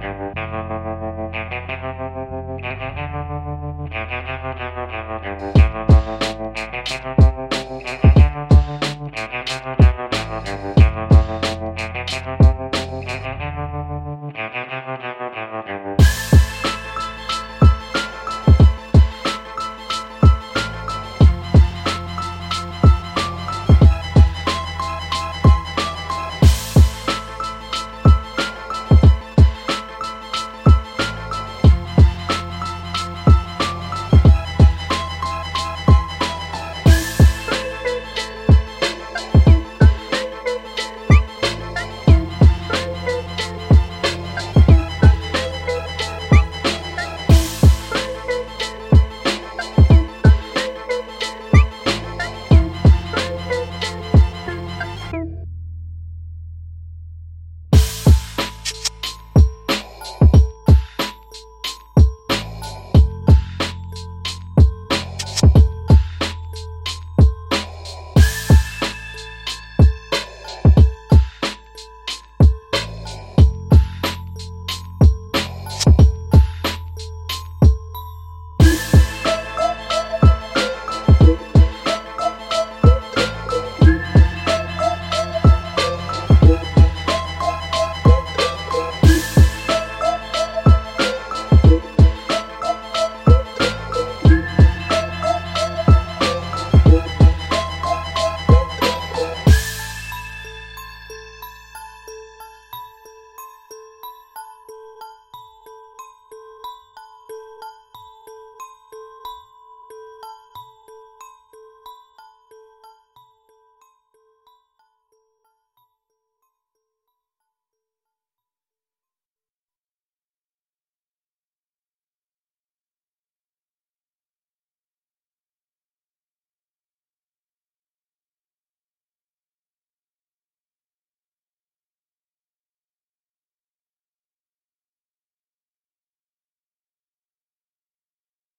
Bye.